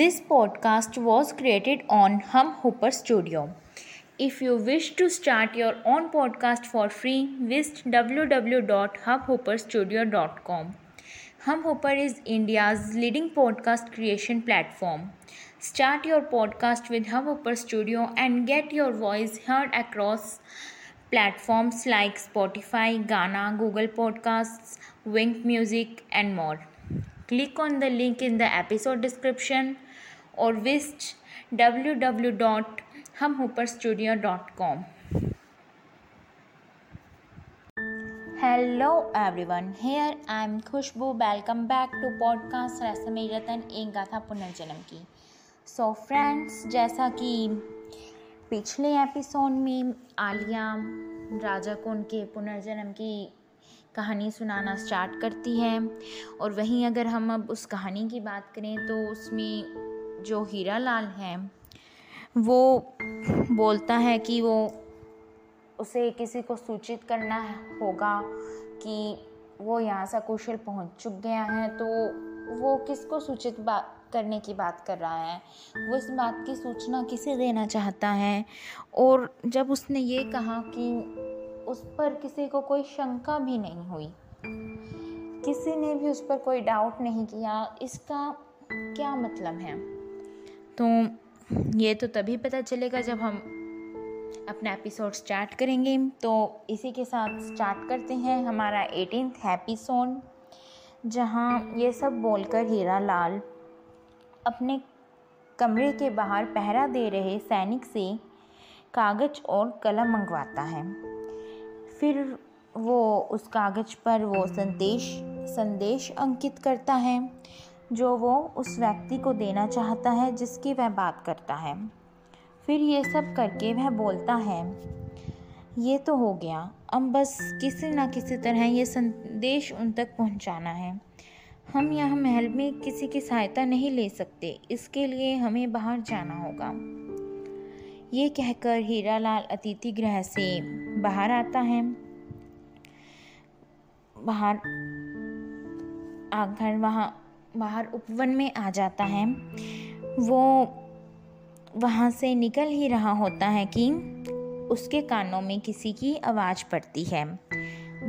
This podcast was created on Hum Hooper Studio. If you wish to start your own podcast for free, visit www.hubhopperstudio.com. Hum Hooper is India's leading podcast creation platform. Start your podcast with Hum Hooper Studio and get your voice heard across platforms like Spotify, Ghana, Google Podcasts, Wink Music, and more. Click on the link in the episode description or visit www.humhooperstudio.com. Hello everyone, here I am Khushbu. Welcome back to podcast रसम रतन एक गाथा पुनर्जन्म की सो so friends जैसा कि पिछले episode में आलिया राजा को उनके पुनर्जन्म की कहानी सुनाना स्टार्ट करती है। और वहीं अगर हम अब उस कहानी की बात करें तो उसमें जो हीरा लाल है, वो बोलता है कि वो, उसे किसी को सूचित करना होगा कि वो यहाँ से कुशल पहुँच चुक गया है। तो वो किसको सूचित बात करने की बात कर रहा है? वो इस बात की सूचना किसे देना चाहता है? और जब उसने ये कहा कि उस पर किसी को कोई शंका भी नहीं हुई। किसी ने भी उस पर कोई डाउट नहीं किया। इसका क्या मतलब है? तो ये तो तभी पता चलेगा जब हम अपना एपिसोड स्टार्ट करेंगे। तो इसी के साथ स्टार्ट करते हैं हमारा एटीन एपिसोड जहाँ ये सब बोलकर हीरा लाल अपने कमरे के बाहर पहरा दे रहे सैनिक से कागज़ और कलम मंगवाता है। फिर वो उस कागज़ पर वो संदेश संदेश अंकित करता है, जो वो उस व्यक्ति को देना चाहता है, जिसकी वह बात करता है। फिर ये सब करके वह बोलता है, ये तो हो गया। अब बस किसी ना किसी तरह ये संदेश उन तक पहुंचाना है। हम यहाँ महल में किसी की सहायता नहीं ले सकते। इसके लिए हमें बाहर जाना होगा। ये कहकर हीरालाल अतिथि गृह से बाहर आता है। बाहर आकर वहाँ, बाहर उपवन में आ जाता है। वो वहाँ से निकल ही रहा होता है कि उसके कानों में किसी की आवाज़ पड़ती है,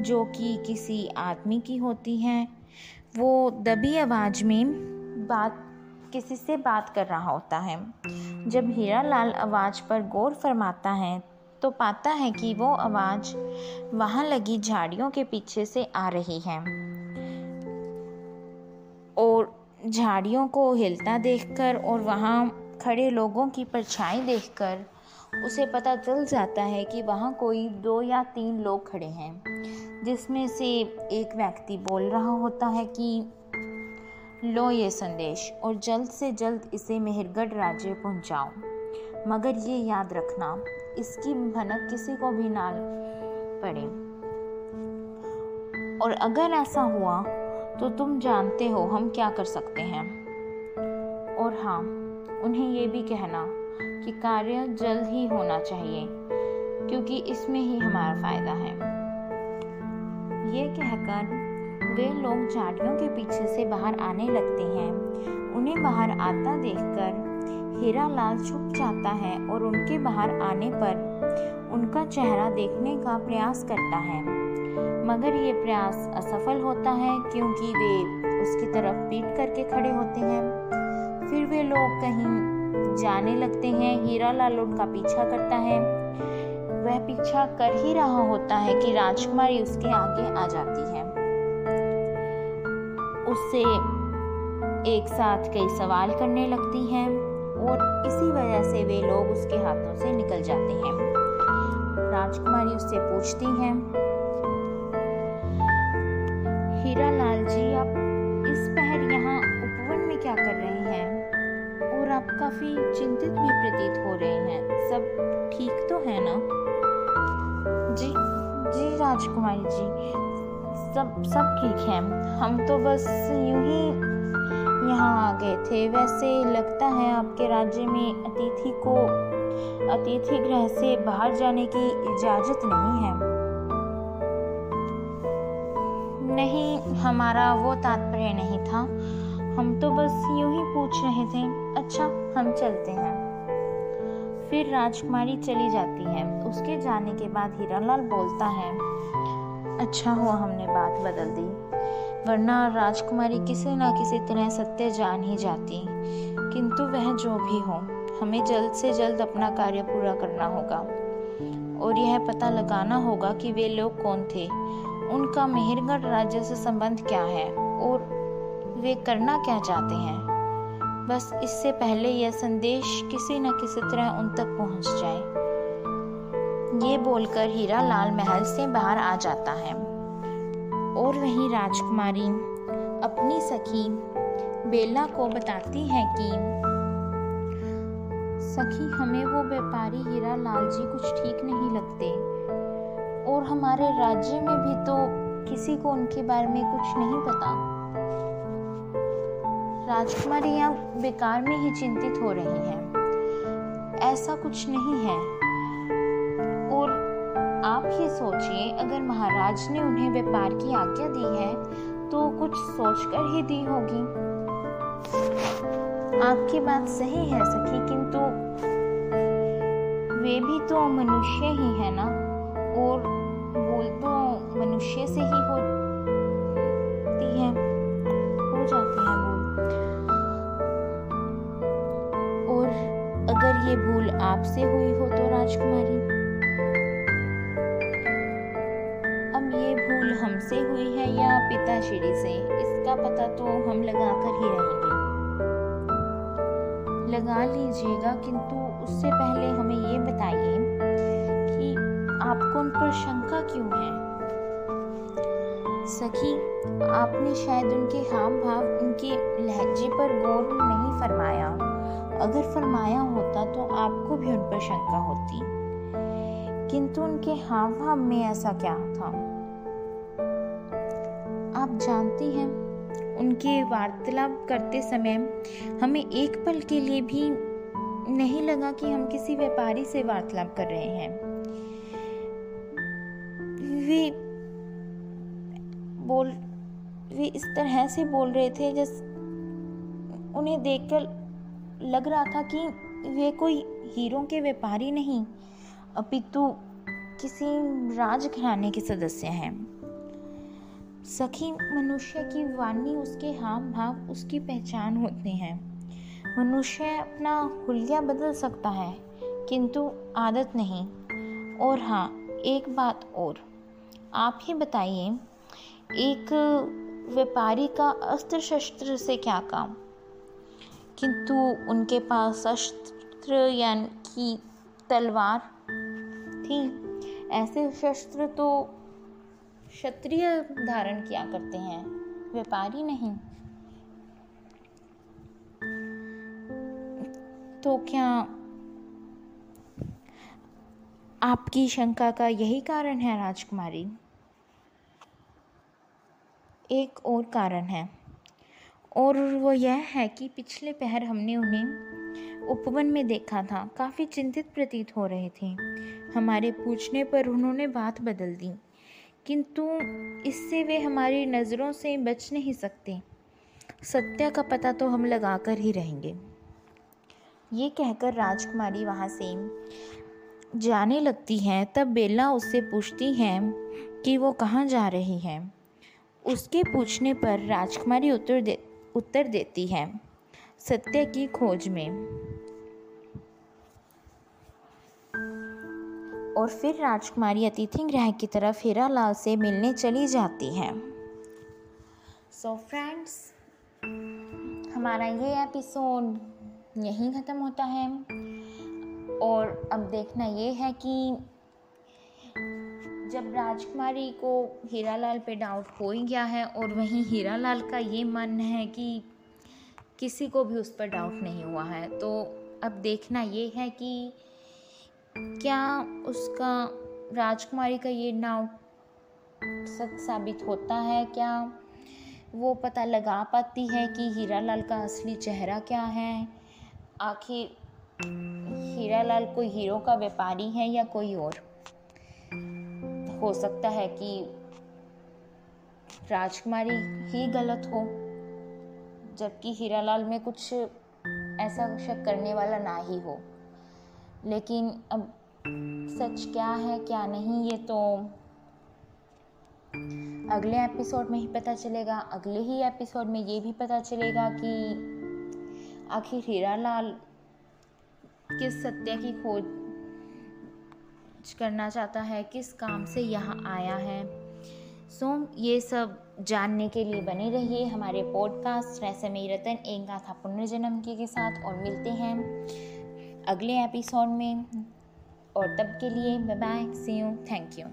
जो कि किसी आदमी की होती है। वो दबी आवाज़ में बात किसी से बात कर रहा होता है। जब हीरा लाल आवाज़ पर गौर फरमाता है तो पाता है कि वो आवाज़ वहाँ लगी झाड़ियों के पीछे से आ रही है। और झाड़ियों को हिलता देखकर और वहाँ खड़े लोगों की परछाई देखकर उसे पता चल जाता है कि वहाँ कोई दो या तीन लोग खड़े हैं, जिसमें से एक व्यक्ति बोल रहा होता है कि लो ये संदेश और जल्द से जल्द इसे मेहरगढ़ राज्य पहुंचाओ। मगर ये याद रखना, इसकी भनक किसी को भी ना पड़े। और अगर ऐसा हुआ तो तुम जानते हो हम क्या कर सकते हैं। और हाँ उन्हें ये भी कहना कि कार्य जल्द ही होना चाहिए, क्योंकि इसमें ही हमारा फ़ायदा है। ये कहकर वे लोग झाड़ियों के पीछे से बाहर आने लगते हैं। उन्हें बाहर आता देखकर हीरा लाल छुप जाता है और उनके बाहर आने पर उनका चेहरा देखने का प्रयास करता है। मगर ये प्रयास असफल होता है क्योंकि वे उसकी तरफ़ पीट करके खड़े होते हैं। फिर वे लोग कहीं जाने लगते हैं। हीरा लाल उनका पीछा करता है। वह पीछा कर ही रहा होता है कि राजकुमारी उसके आगे आ जाती है। उससे एक साथ कई सवाल करने लगती हैं और इसी वजह से वे लोग उसके हाथों से निकल जाते हैं। राजकुमारी उससे पूछती हैं हीरा लाल जी, आप इस पहर यहाँ उपवन में क्या कर रहे हैं? और आप काफ़ी चिंतित भी प्रतीत हो रहे हैं। सब ठीक तो है ना? जी जी राजकुमारी जी सब सब ठीक है। हम तो बस यूँ ही यहाँ आ गए थे। वैसे लगता है आपके राज्य में अतिथि को, अतिथि गृह से बाहर जाने की इजाज़त नहीं है। नहीं, हमारा वो तात्पर्य नहीं था। हम तो बस यूँ ही पूछ रहे थे अच्छा हम चलते हैं। फिर राजकुमारी चली जाती है। उसके जाने के बाद हीरालाल बोलता है अच्छा हुआ हमने बात बदल दी। वरना राजकुमारी किसी न किसी तरह सत्य जान ही जाती। किंतु वह जो भी हो, हमें जल्द से जल्द अपना कार्य पूरा करना होगा। और यह पता लगाना होगा कि वे लोग कौन थे। उनका मेहरगढ़ राज्य से संबंध क्या है, और वे करना क्या चाहते हैं। बस इससे पहले यह संदेश किसी न किसी तरह उन तक पहुँच जाए। ये बोलकर हीरा लाल महल से बाहर आ जाता है। और वहीं राजकुमारी अपनी सखी बेला को बताती है कि, सखी, हमें वो व्यापारी हीरा लाल जी कुछ ठीक नहीं लगते। और हमारे राज्य में भी तो किसी को उनके बारे में कुछ नहीं पता। राजकुमारी बेकार में ही चिंतित हो रही हैं। ऐसा कुछ नहीं है। और आप ही सोचिए, अगर महाराज ने उन्हें व्यापार की आज्ञा दी है तो कुछ सोचकर ही दी होगी। आपकी बात सही है सखी, किंतु वे भी तो मनुष्य ही है ना? और भूल तो मनुष्य से ही है। अगर ये भूल आपसे हुई हो तो राजकुमारी? हमसे हुई है या पिताश्री से, इसका पता तो हम लगा कर ही रहेंगे। लगा लीजिएगा, किंतु उससे पहले हमें ये बताइए कि आपको उन पर शंका क्यों है? सखी, आपने शायद उनके हाव भाव, उनके लहजे पर गौर नहीं फरमाया। अगर फरमाया होता तो आपको भी उन पर शंका होती। किंतु उनके हाव भाव में ऐसा क्या था? आप जानती हैं, उनके वार्तालाप करते समय हमें एक पल के लिए भी नहीं लगा कि हम किसी व्यापारी से वार्तालाप कर रहे हैं। वे बोल, वे इस तरह से बोल रहे थे जिस, उन्हें देखकर लग रहा था कि वे कोई हीरों के व्यापारी नहीं, अपितु किसी राजघराने के सदस्य हैं। सखी, मनुष्य की वाणी, उसके हाव भाव उसकी पहचान होते हैं। मनुष्य अपना हुलिया बदल सकता है, किंतु आदत नहीं। और हाँ एक बात और। आप ही बताइए, एक व्यापारी का अस्त्र शस्त्र से क्या काम? किंतु उनके पास शस्त्र यानी कि तलवार थी। ऐसे शस्त्र तो क्षत्रिय धारण किया करते हैं। व्यापारी नहीं। तो क्या आपकी शंका का यही कारण है राजकुमारी? एक और कारण है। और वो यह है कि पिछले पहर हमने उन्हें उपवन में देखा था। काफ़ी चिंतित प्रतीत हो रहे थे। हमारे पूछने पर उन्होंने बात बदल दी। किंतु इससे वे हमारी नज़रों से बच नहीं सकते। सत्य का पता तो हम लगा कर ही रहेंगे। ये कहकर राजकुमारी वहाँ से जाने लगती है, तब बेला उससे पूछती हैं कि वो कहाँ जा रही है। उसके पूछने पर राजकुमारी उत्तर दे, उत्तर देती है, सत्य की खोज में। और फिर राजकुमारी अतिथि गृह की तरफ़ हीरा लाल से मिलने चली जाती है। सो so फ्रेंड्स हमारा ये एपिसोड यहीं ख़त्म होता है। और अब देखना ये है कि जब राजकुमारी को हीरालाल पे डाउट हो ही गया है और वहीं हीरालाल का ये मन है कि किसी को भी उस पर डाउट नहीं हुआ है तो अब देखना ये है कि क्या उसका राजकुमारी का ये डाउट सच साबित होता है? क्या वो पता लगा पाती है कि हीरालाल का असली चेहरा क्या है? आखिर हीरालाल कोई हीरो का व्यापारी है या कोई और? हो सकता है कि राजकुमारी ही गलत हो, जबकि हीरालाल में कुछ ऐसा शक करने वाला ना ही हो। लेकिन अब सच क्या है क्या नहीं ये तो अगले एपिसोड में ही पता चलेगा। अगले ही एपिसोड में ये भी पता चलेगा कि आखिर हीरालाल किस सत्य की खोज करना चाहता है किस काम से यहाँ आया है। सो so, ये सब जानने के लिए बने रहिए हमारे पॉडकास्ट रहस्यमयी रतन एक गाथा पुनर्जन्म के साथ और मिलते हैं। अगले एपिसोड में। और तब के लिए bye bye see you thank you